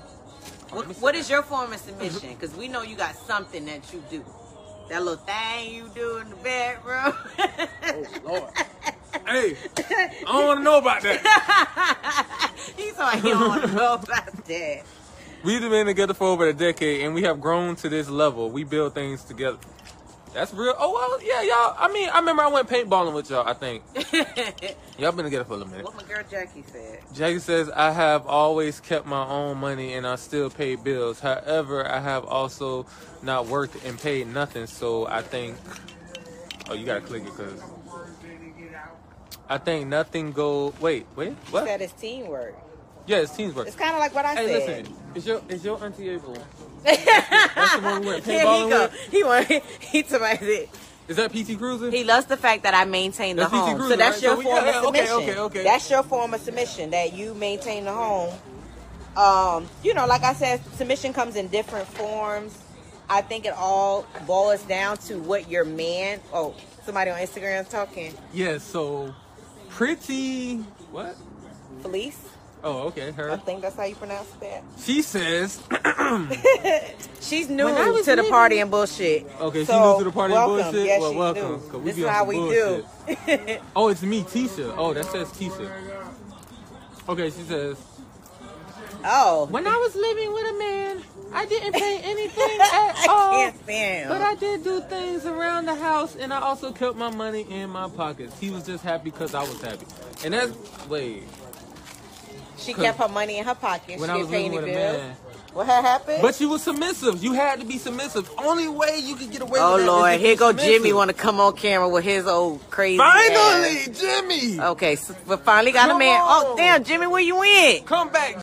what, let me see what is your form of uh-huh. submission? Because we know you got something that you do. That little thing you do in the bedroom. Oh Lord. hey, I don't want to know about that. He's like, he don't want to know about that. We've been together for over a decade, and we have grown to this level. We build things together. That's real. Oh well, yeah, y'all. I mean, I remember I went paintballing with y'all. I think y'all been together for a little minute. what my girl Jackie said. Jackie says, I have always kept my own money and I still pay bills. However, I have also not worked and paid nothing. So I think, oh, you gotta click it because I think nothing go. Wait, wait, what? That is teamwork. Yeah, it's teamwork. It's kind of like what I Hey, said. Hey, listen, is your is your auntie April? That's the one we went Here he paintballing go. with. He want he somebody it. Is that PT Cruiser? He loves the fact that I maintain the That's home. Cruiser, so that's right? your So form yeah, of submission. okay, okay. That's your form of submission that you maintain the home. Um, you know, like I said, submission comes in different forms. I think it all boils down to what your man. Oh, somebody on Instagram is talking. Yeah. So pretty. What? Felice, Oh, okay. I think that's how you pronounce that. She says. She's new to the party and bullshit. Okay, she So, new to the party and welcome. bullshit? Yes, Well, welcome, we This is how we bullshit. do. Oh, it's me, Tisha. Oh, that says Tisha. Okay, she says. oh, When I was living with a man, I didn't pay anything at I all. can't stand. But I did do things around the house, and I also kept my money in my pockets. He was just happy because I was happy. And that's wait. She kept her money in her pocket. When she I didn't was pay living any bills. What had happened? but you was submissive. You had to be submissive. Only way you could get away oh with that. Lord, is if here go Jimmy want to come on camera with his old crazy. Finally, ass. Jimmy. Okay, so we finally got Come a man. Oh damn, Jimmy, where you in? Come back,